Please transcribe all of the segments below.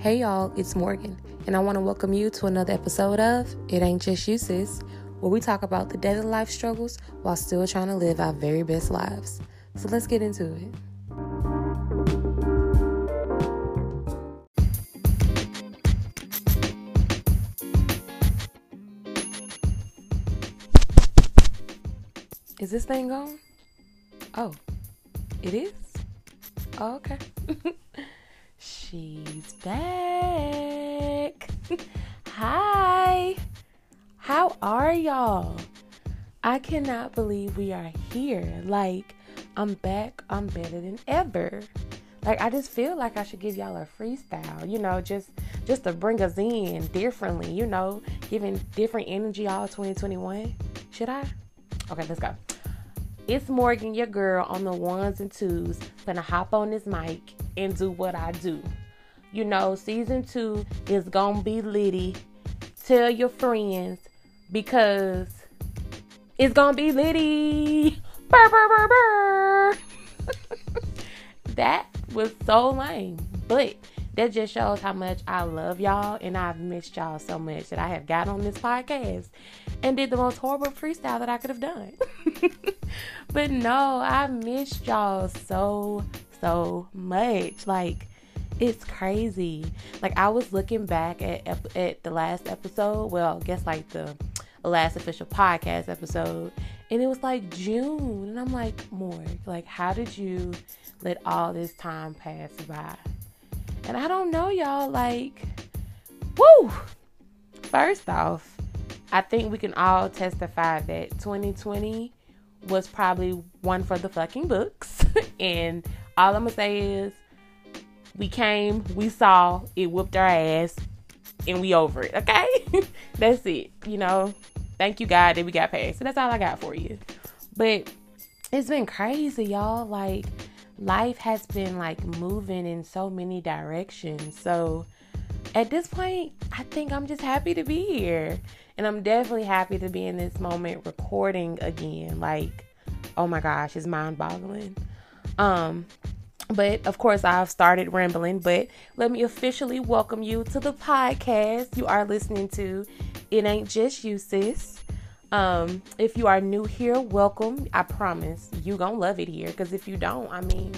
Hey y'all, it's Morgan, and I want to welcome you to another episode of It Ain't Just You Sis, where we talk about the daily life struggles while still trying to live our very best lives. So let's get into it. Is this thing on? Oh, it is? Oh, okay. She's back. Hi. How are y'all? I cannot believe we are here. Like, I'm back. I'm better than ever. Like, I just feel like I should give y'all a freestyle, you know, just just to bring us in differently, you know, giving different energy all 2021. Should I? Okay, let's go. It's Morgan, your girl, on the ones and twos, gonna hop on this mic and do what I do. You know, season two is gonna be litty. Tell your friends because it's gonna be litty. Burr, burr, burr, burr. that was so lame, but that just shows how much I love y'all and I've missed y'all so much that I have got on this podcast and did the most horrible freestyle that I could have done. but no, I missed y'all so, so much. Like, it's crazy. Like, I was looking back at, at the last episode. Well, I guess like the last official podcast episode. And it was like June. And I'm like, more like, how did you let all this time pass by? And I don't know, y'all. Like, woo! First off, I think we can all testify that 2020 was probably one for the fucking books. and all I'm gonna say is we came, we saw, it whooped our ass, and we over it, okay? that's it. You know, thank you God that we got past. So that's all I got for you. But it's been crazy, y'all. Like life has been like moving in so many directions. So at this point, I think I'm just happy to be here. And I'm definitely happy to be in this moment recording again. Like, oh my gosh, it's mind boggling. Um, but of course, I've started rambling. But let me officially welcome you to the podcast. You are listening to It Ain't Just You, Sis. Um, if you are new here, welcome. I promise you gonna love it here. Because if you don't, I mean,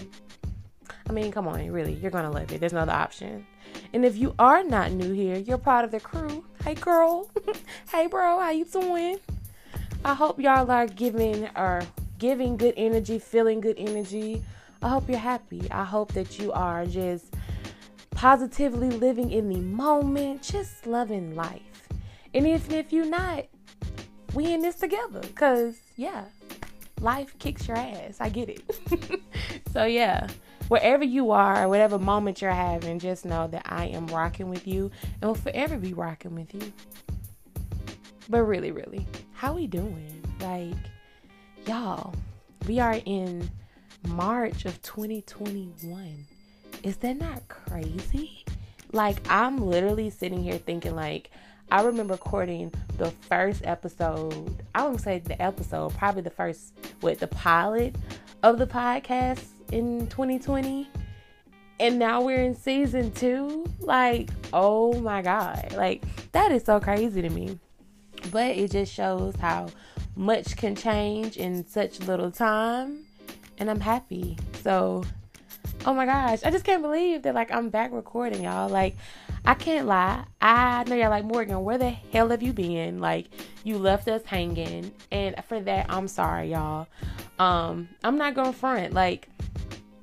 I mean, come on, really, you're gonna love it. There's no other option. And if you are not new here, you're part of the crew. Hey, girl. hey, bro. How you doing? I hope y'all are giving or giving good energy, feeling good energy. I hope you're happy. I hope that you are just positively living in the moment, just loving life. And even if you're not, we in this together. Cause yeah, life kicks your ass. I get it. so yeah wherever you are, whatever moment you're having, just know that I am rocking with you and will forever be rocking with you. But really, really, how we doing? Like, y'all, we are in March of 2021. Is that not crazy? Like, I'm literally sitting here thinking, like, I remember recording the first episode. I wouldn't say the episode, probably the first, with the pilot of the podcast in 2020 and now we're in season two like oh my god like that is so crazy to me but it just shows how much can change in such little time and i'm happy. So oh my gosh. I just can't believe that like i'm back recording y'all. Like i can't lie. I know y'all like morgan. Where the hell have you been? Like you left us hanging. And for that i'm sorry y'all. Um i'm not gonna front. Like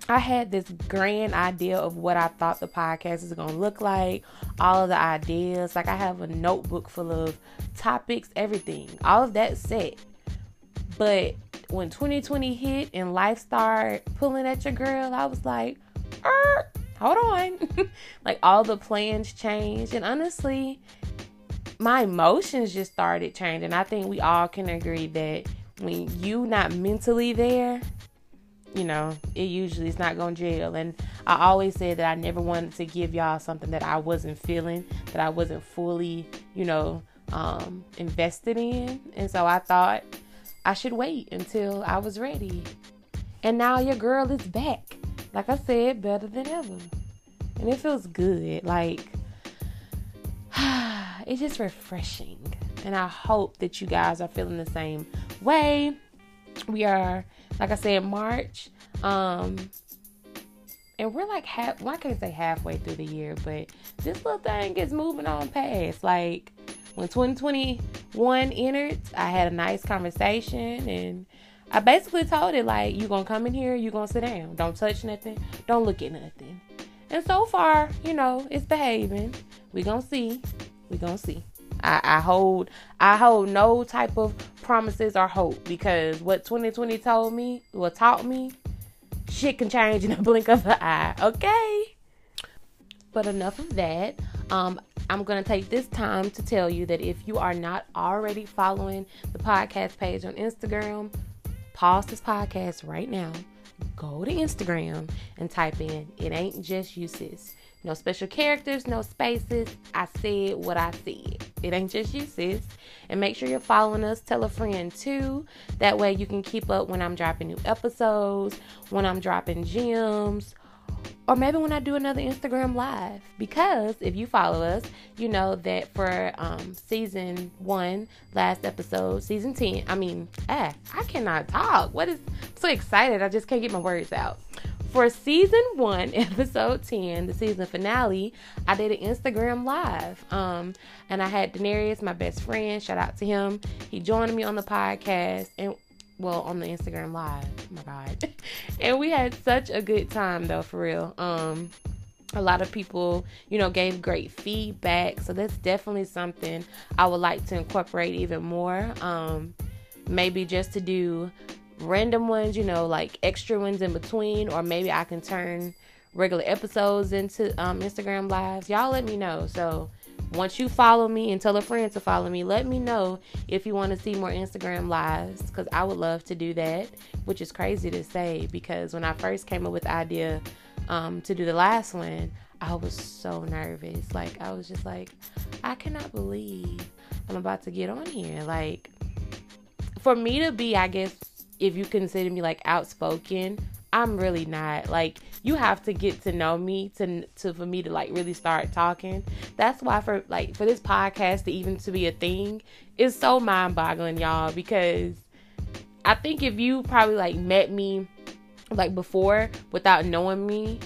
I had this grand idea of what I thought the podcast is going to look like, all of the ideas. Like, I have a notebook full of topics, everything, all of that set. But when 2020 hit and life started pulling at your girl, I was like, er, hold on. like, all the plans changed. And honestly, my emotions just started changing. I think we all can agree that when you not mentally there, you know, it usually is not going to jail. And I always said that I never wanted to give y'all something that I wasn't feeling, that I wasn't fully, you know, um, invested in. And so I thought I should wait until I was ready. And now your girl is back. Like I said, better than ever. and it feels good. Like it's just refreshing. And I hope that you guys are feeling the same way. We are, like I said, March. Um, and we're like half well, I can't say halfway through the year, but this little thing is moving on past. Like when 2021 entered, I had a nice conversation and I basically told it like you're gonna come in here, you're gonna sit down. Don't touch nothing, don't look at nothing. And so far, you know, it's behaving. We gonna see. We gonna see. I, I hold I hold no type of promises or hope because what 2020 told me, what taught me, shit can change in a blink of an eye, okay? But enough of that. Um, I'm going to take this time to tell you that if you are not already following the podcast page on Instagram, pause this podcast right now. Go to Instagram and type in It Ain't Just You Sis. No special characters, no spaces. I said what I said. It ain't just you, sis. And make sure you're following us. Tell a friend too. That way you can keep up when I'm dropping new episodes, when I'm dropping gems, or maybe when I do another Instagram live. Because if you follow us, you know that for um, season one, last episode, season 10, I mean, ah, I cannot talk. What is, I'm so excited. I just can't get my words out for season one, episode 10, the season finale, I did an Instagram live. Um, and I had Denarius, my best friend, shout out to him. He joined me on the podcast and well on the Instagram live. Oh my god. and we had such a good time though, for real. Um a lot of people, you know, gave great feedback. So that's definitely something I would like to incorporate even more. Um maybe just to do random ones, you know, like extra ones in between, or maybe I can turn regular episodes into um, Instagram lives. Y'all let me know. So once you follow me and tell a friend to follow me, let me know if you want to see more Instagram lives because I would love to do that, which is crazy to say because when I first came up with the idea um, to do the last one, I was so nervous. Like, I was just like, I cannot believe I'm about to get on here. Like, for me to be, I guess, if you consider me like outspoken, I'm really not. Like you have to get to know me to to for me to like really start talking. That's why for like for this podcast to even to be a thing is so mind-boggling, y'all, because I think if you probably like met me like before without knowing me,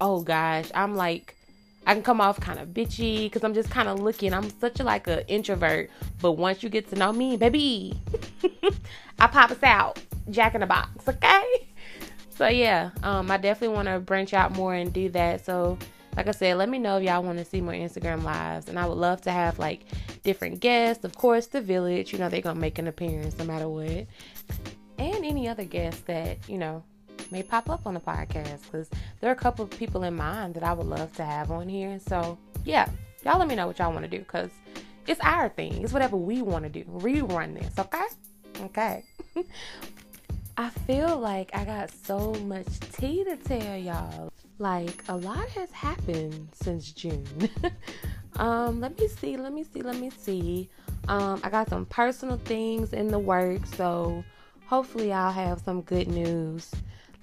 oh gosh, I'm like I can come off kind of bitchy because I'm just kind of looking. I'm such a like an introvert, but once you get to know me, baby, I pop us out, Jack in the Box, okay? So yeah, um, I definitely want to branch out more and do that. So like I said, let me know if y'all want to see more Instagram lives, and I would love to have like different guests. Of course, the village, you know, they're gonna make an appearance no matter what, and any other guests that you know may pop up on the podcast because there are a couple of people in mind that I would love to have on here. So, yeah, y'all let me know what y'all want to do because it's our thing. It's whatever we want to do. Rerun this, okay? Okay. I feel like I got so much tea to tell y'all. Like a lot has happened since June. um, let me see, let me see, let me see. Um, I got some personal things in the works, so hopefully I'll have some good news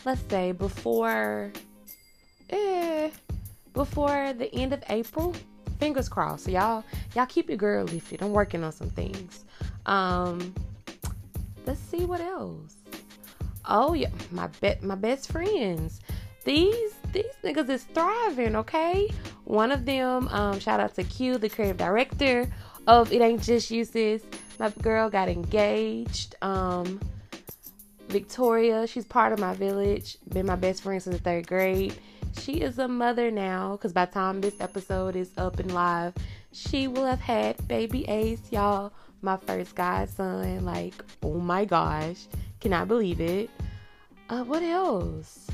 let's say before eh, before the end of April. Fingers crossed. So y'all y'all keep your girl lifted. I'm working on some things. Um let's see what else. Oh yeah, my bet my best friends. These these niggas is thriving, okay? One of them, um, shout out to Q, the creative director of It Ain't Just You Sis. My girl got engaged. Um, Victoria, she's part of my village, been my best friend since the third grade. She is a mother now because by the time this episode is up and live, she will have had baby Ace, y'all. My first godson. Like, oh my gosh. Cannot believe it. Uh, what else?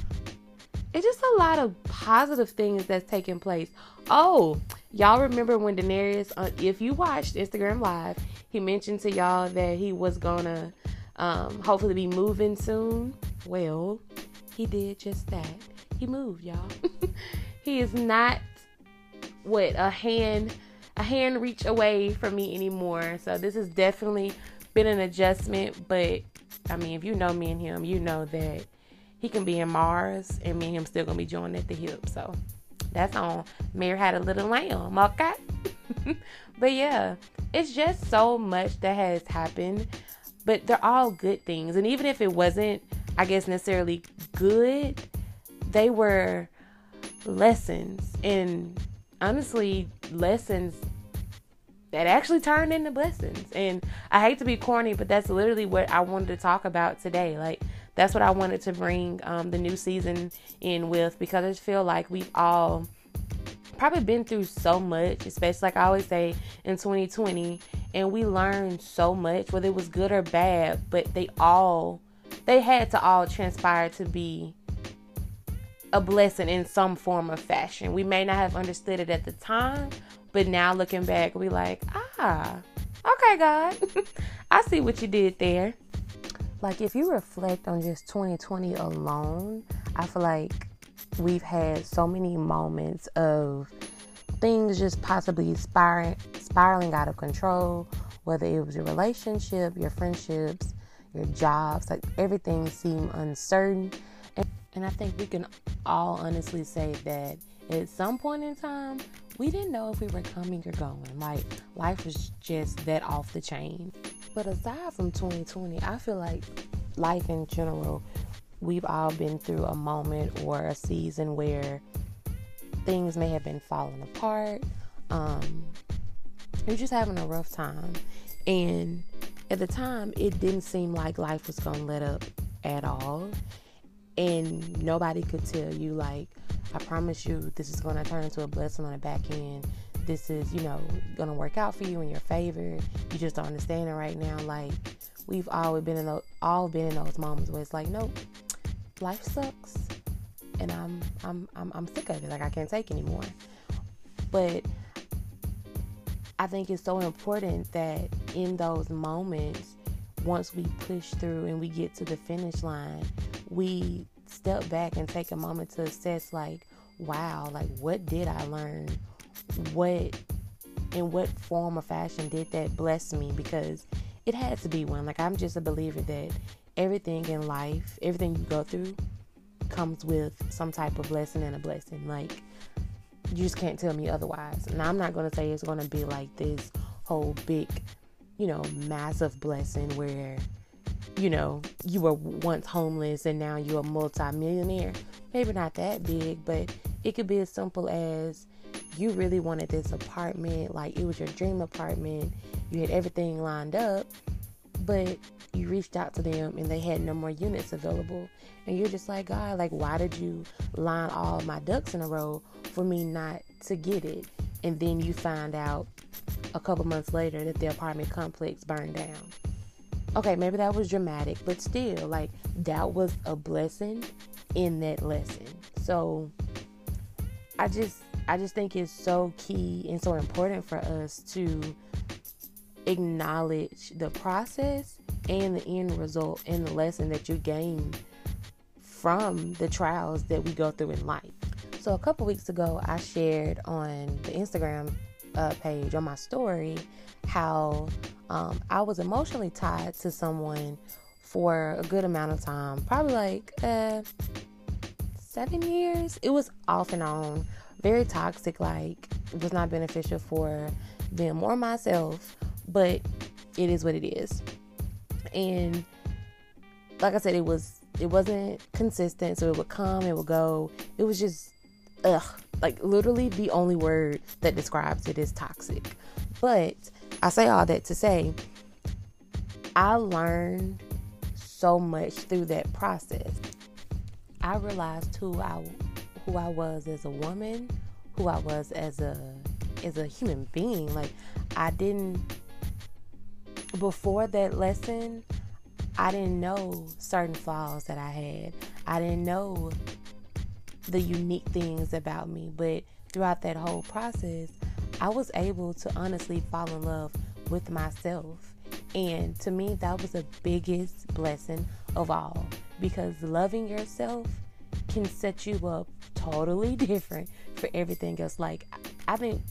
It's just a lot of positive things that's taking place. Oh, y'all remember when Denarius, uh, if you watched Instagram Live, he mentioned to y'all that he was gonna um, hopefully be moving soon. Well, he did just that. He moved, y'all. he is not what a hand a hand reach away from me anymore. So this has definitely been an adjustment, but I mean, if you know me and him, you know that he can be in Mars and me and him still gonna be joined at the hip. So That's on Mary Had a Little Lamb, okay? but yeah, it's just so much that has happened. But they're all good things. And even if it wasn't, I guess, necessarily good, they were lessons. And honestly, lessons that actually turned into blessings. And I hate to be corny, but that's literally what I wanted to talk about today. Like, that's what I wanted to bring um, the new season in with because I feel like we've all probably been through so much, especially like I always say in 2020, and we learned so much, whether it was good or bad, but they all, they had to all transpire to be a blessing in some form of fashion. We may not have understood it at the time, but now looking back, we like, ah, okay, God, I see what you did there. Like if you reflect on just 2020 alone, I feel like we've had so many moments of things just possibly spiraling, spiraling out of control, whether it was your relationship, your friendships, your jobs, like everything seemed uncertain. And, and I think we can all honestly say that at some point in time, we didn't know if we were coming or going. Like life was just that off the chain. But aside from 2020, I feel like life in general, we've all been through a moment or a season where things may have been falling apart. Um, you're just having a rough time. And at the time, it didn't seem like life was going to let up at all. And nobody could tell you, like, I promise you, this is going to turn into a blessing on the back end. This is, you know, going to work out for you in your favor. You just don't understand it right now. Like, we've always been in those, all been in those moments where it's like, nope, life sucks, and I'm I'm I'm I'm sick of it. Like I can't take anymore. But I think it's so important that in those moments, once we push through and we get to the finish line, we step back and take a moment to assess like wow like what did i learn? What in what form or fashion did that bless me? Because it had to be one. Like i'm just a believer that everything in life everything you go through comes with some type of blessing and a blessing. Like you just can't tell me otherwise. And i'm not going to say it's going to be like this whole big you know massive blessing where you know, you were once homeless and now you're a multimillionaire. Maybe not that big, but it could be as simple as you really wanted this apartment, like it was your dream apartment, you had everything lined up, but you reached out to them and they had no more units available. And you're just like, God, like, why did you line all my ducks in a row for me not to get it? And then you find out a couple months later that the apartment complex burned down okay, maybe that was dramatic, but still, like, that was a blessing in that lesson. So, I just, I just think it's so key and so important for us to acknowledge the process and the end result and the lesson that you gain from the trials that we go through in life. So, a couple weeks ago, I shared on the Instagram uh, page on my story how um, I was emotionally tied to someone for a good amount of time, probably like uh, seven years. It was off and on, very toxic, like, it was not beneficial for them or myself, but it is what it is. And like I said, it was it wasn't consistent, so it would come, it would go. It was just ugh, like literally the only word that describes it is toxic. But I say all that to say, I learned so much through that process. I realized who I who I was as a woman, who I was as a as a human being. Like I didn't before that lesson, I didn't know certain flaws that I had. I didn't know the unique things about me, but throughout that whole process, I was able to honestly fall in love with myself. And to me, that was the biggest blessing of all because loving yourself can set you up totally different for everything else. Like, I think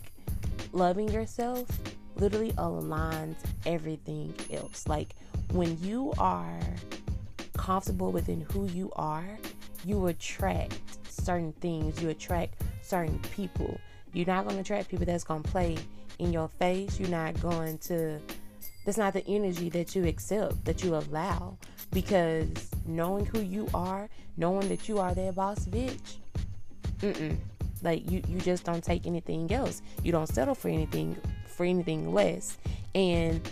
loving yourself literally aligns everything else. Like, when you are comfortable within who you are, you attract certain things, you attract certain people. You're not going to attract people that's going to play in your face. You're not going to, that's not the energy that you accept, that you allow. Because knowing who you are, knowing that you are their boss bitch, mm-mm. Like you, you just don't take anything else. You don't settle for anything, for anything less. And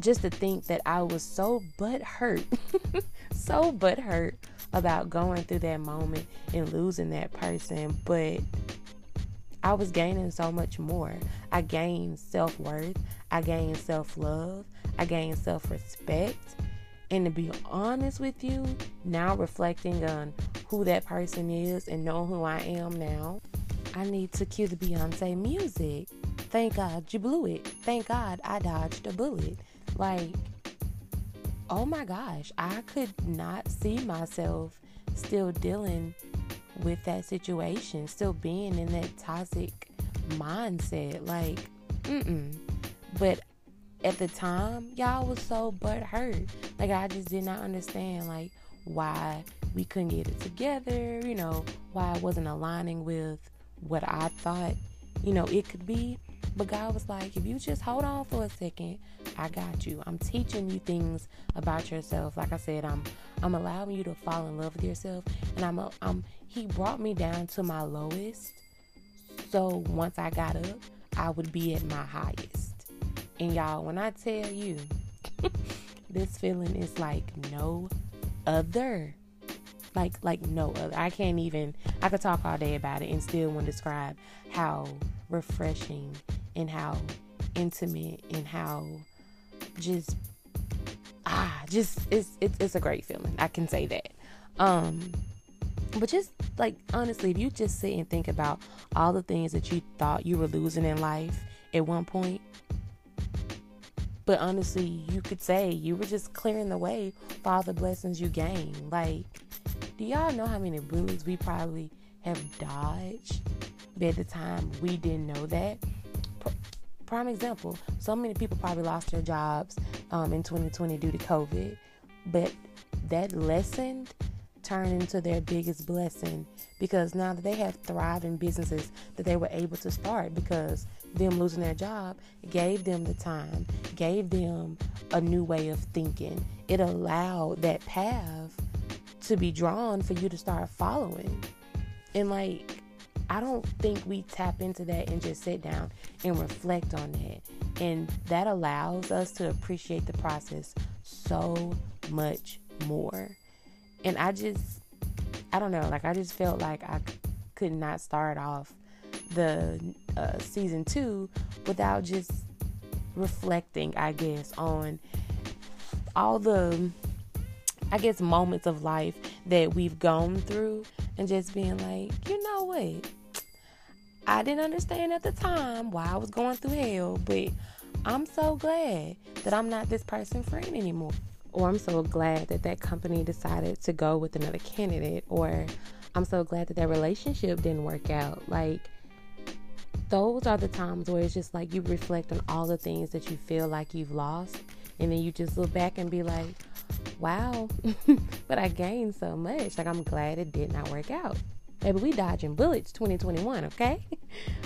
just to think that I was so butt hurt, so butt hurt about going through that moment and losing that person, but I was gaining so much more. I gained self worth, I gained self love, I gained self respect. And to be honest with you, now reflecting on who that person is and know who I am now, I need to cue the Beyonce music. Thank God you blew it. Thank God I dodged a bullet. Like, oh my gosh, I could not see myself still dealing with that situation, still being in that toxic mindset. Like, mm-mm. But at the time, y'all was so butt hurt. Like, I just did not understand, like, why we couldn't get it together, you know, why I wasn't aligning with what I thought, you know, it could be. But God was like, if you just hold on for a second, I got you. I'm teaching you things about yourself. Like I said, I'm I'm allowing you to fall in love with yourself, and I'm a, I'm He brought me down to my lowest. So once I got up, I would be at my highest. And y'all, when I tell you, this feeling is like no other. Like like no other. I can't even I could talk all day about it and still won't describe how refreshing and how intimate and how just ah just it's it's, it's a great feeling. I can say that. Um but just like honestly if you just sit and think about all the things that you thought you were losing in life at one point but honestly you could say you were just clearing the way for all the blessings you gained. Like do y'all know how many bullets we probably have dodged at the time? We didn't know that prime example. So many people probably lost their jobs um, in 2020 due to COVID, but that lesson turned into their biggest blessing because now that they have thriving businesses that they were able to start because them losing their job gave them the time, gave them a new way of thinking. It allowed that path to be drawn for you to start following. And like I don't think we tap into that and just sit down and reflect on that. And that allows us to appreciate the process so much more. And I just, I don't know, like I just felt like I could not start off the uh, season two without just reflecting, I guess, on all the, I guess, moments of life that we've gone through and just being like, you know what? I didn't understand at the time why I was going through hell, but I'm so glad that I'm not this person's friend anymore. Or I'm so glad that that company decided to go with another candidate. Or I'm so glad that that relationship didn't work out. Like, those are the times where it's just like you reflect on all the things that you feel like you've lost. And then you just look back and be like, wow, but I gained so much. Like, I'm glad it did not work out. Maybe we dodging bullets 2021, okay?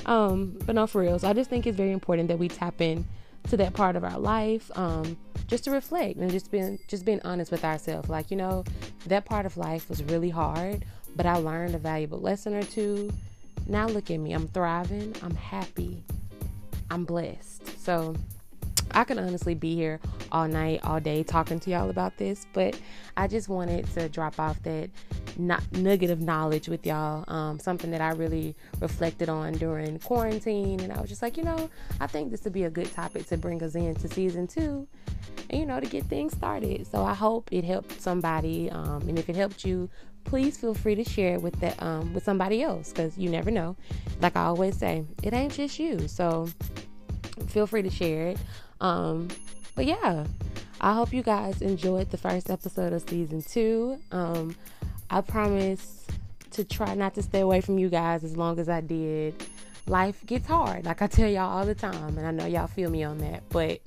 um, but no, for real. So I just think it's very important that we tap in to that part of our life, um, just to reflect and just being just being honest with ourselves. Like, you know, that part of life was really hard, but I learned a valuable lesson or two. Now look at me. I'm thriving. I'm happy. I'm blessed. So I can honestly be here all night, all day talking to y'all about this, but I just wanted to drop off that nugget of knowledge with y'all. Um, something that I really reflected on during quarantine, and I was just like, you know, I think this would be a good topic to bring us into season two, and you know, to get things started. So I hope it helped somebody, um, and if it helped you, please feel free to share it with that um, with somebody else, because you never know. Like I always say, it ain't just you. So feel free to share it. Um, but yeah, I hope you guys enjoyed the first episode of season two. Um, I promise to try not to stay away from you guys as long as I did. Life gets hard, like I tell y'all all the time, and I know y'all feel me on that, but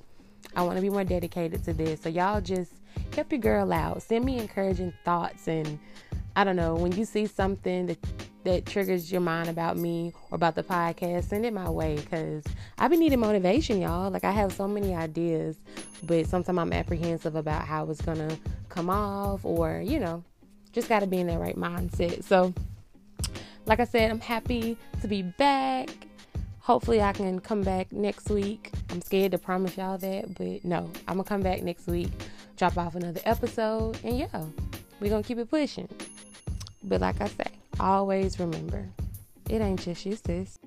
I want to be more dedicated to this. So y'all just help your girl out. Send me encouraging thoughts and I don't know, when you see something that that triggers your mind about me or about the podcast, send it my way because I've been needing motivation, y'all. Like I have so many ideas, but sometimes I'm apprehensive about how it's gonna come off, or you know, just gotta be in that right mindset. So, like I said, I'm happy to be back. Hopefully, I can come back next week. I'm scared to promise y'all that, but no, I'm gonna come back next week, drop off another episode, and yeah, we're gonna keep it pushing. But like I say, always remember, it ain't just you, sis.